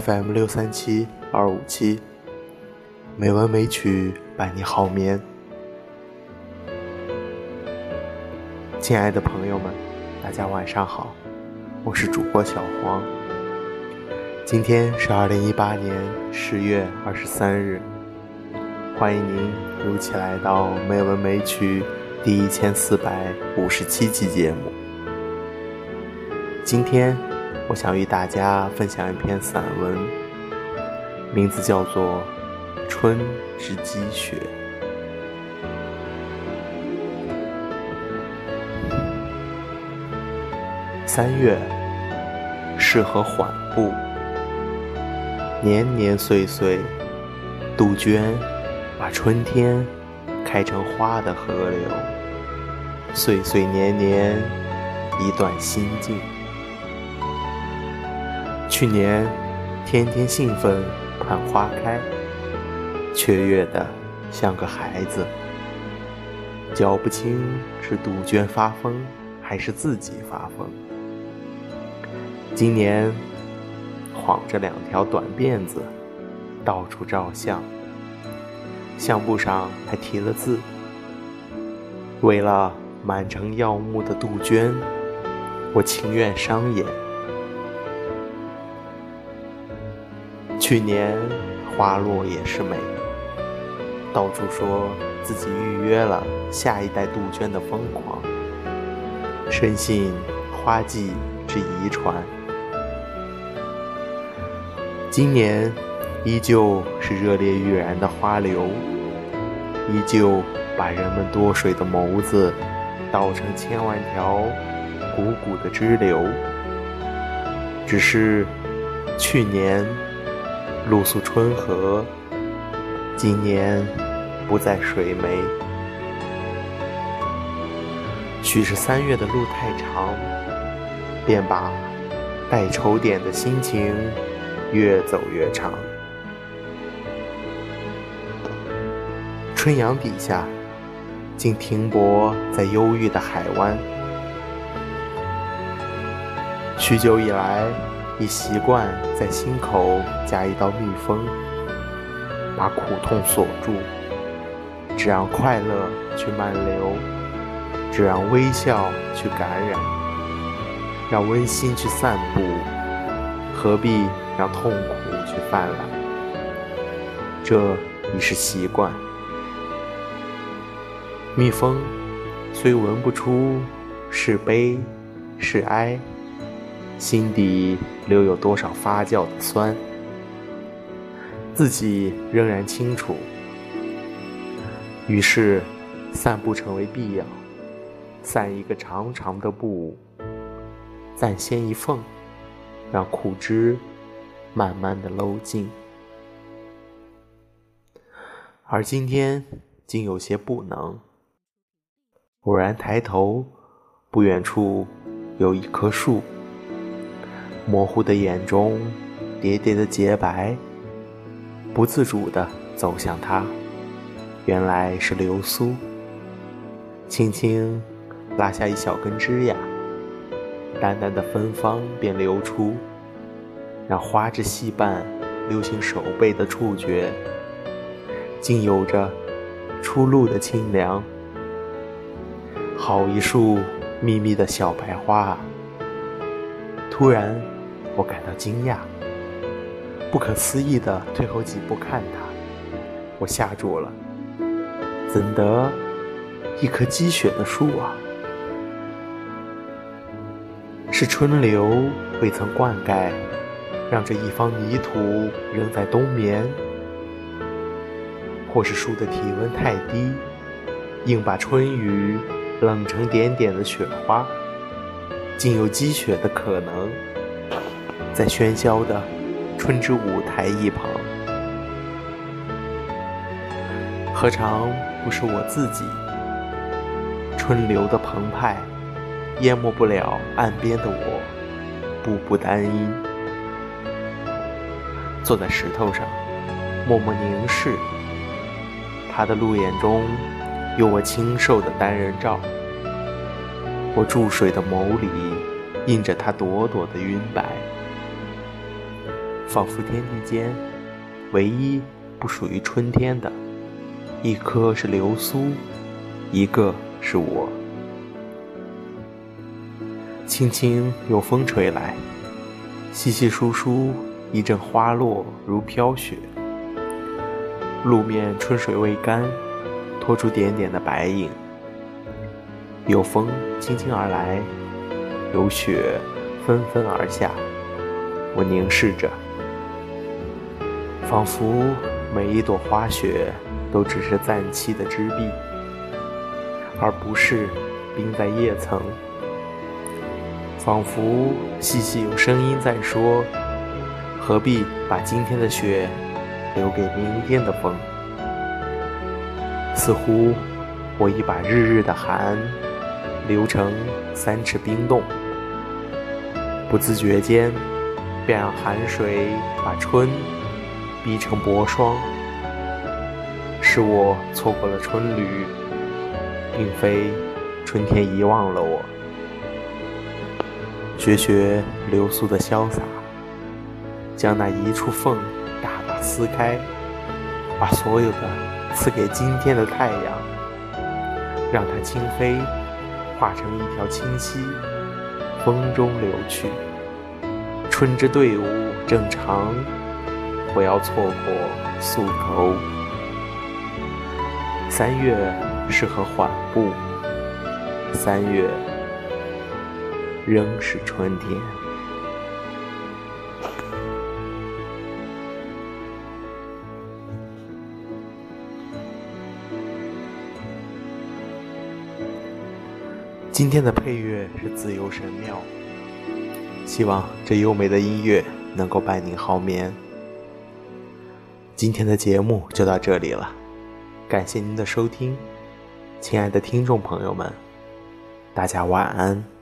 FM 六三七二五七，美文美曲伴你好眠。亲爱的朋友们，大家晚上好，我是主播小黄。今天是二零一八年十月二十三日，欢迎您如期来到《美文美曲》第一千四百五十七期节目。今天，我想与大家分享一篇散文，名字叫做《春之积雪》。三月，适合缓步。年年岁岁，杜鹃把春天开成花的河流。岁岁年年，一段心境。去年，天天兴奋盼花开，雀跃的像个孩子，搅不清是杜鹃发疯，还是自己发疯。今年。晃着两条短辫子，到处照相。相簿上还题了字：“为了满城耀目的杜鹃，我情愿伤眼。”去年花落也是美，到处说自己预约了下一代杜鹃的疯狂，深信花季之遗传。今年依旧是热烈欲燃的花流，依旧把人们多水的眸子倒成千万条汩汩的支流。只是去年露宿春河，今年不再水湄。许是三月的路太长，便把带愁点的心情。越走越长，春阳底下，竟停泊在忧郁的海湾。许久以来，已习惯在心口加一道密封，把苦痛锁住，只让快乐去漫流，只让微笑去感染，让温馨去散布，何必？让痛苦去泛滥，这已是习惯。蜜蜂虽闻不出是悲是哀，心底留有多少发酵的酸，自己仍然清楚。于是，散步成为必要，散一个长长的步，暂先一缝，让苦枝。慢慢的搂近，而今天竟有些不能。偶然抬头，不远处有一棵树，模糊的眼中叠叠的洁白，不自主的走向它，原来是流苏，轻轻拉下一小根枝桠，淡淡的芬芳便流出。让花枝细瓣流进手背的触觉，竟有着初露的清凉。好一束密密的小白花！突然，我感到惊讶，不可思议的退后几步看它，我吓住了。怎得一棵积雪的树啊？是春流未曾灌溉。让这一方泥土仍在冬眠，或是树的体温太低，硬把春雨冷成点点的雪花，竟有积雪的可能，在喧嚣的春之舞台一旁，何尝不是我自己？春流的澎湃，淹没不了岸边的我，步步单音。坐在石头上，默默凝视。他的路眼中有我清瘦的单人照，我注水的眸里映着他朵朵的晕白。仿佛天地间唯一不属于春天的，一颗是流苏，一个是我。轻轻有风吹来，稀稀疏疏一阵花落如飘雪。路面春水未干，拖出点点的白影。有风轻轻而来，有雪纷纷而下。我凝视着，仿佛每一朵花雪都只是暂栖的枝碧，而不是冰在叶层。仿佛细细有声音在说：“何必把今天的雪留给明天的风？”似乎我已把日日的寒留成三尺冰冻，不自觉间便让寒水把春逼成薄霜，是我错过了春旅，并非春天遗忘了我。学学流苏的潇洒，将那一处缝大大撕开，把所有的赐给今天的太阳，让它轻飞，化成一条清溪，风中流去。春之队伍正长，不要错过宿头。三月适合缓步，三月。仍是春天。今天的配乐是自由神庙，希望这优美的音乐能够伴您好眠。今天的节目就到这里了，感谢您的收听，亲爱的听众朋友们，大家晚安。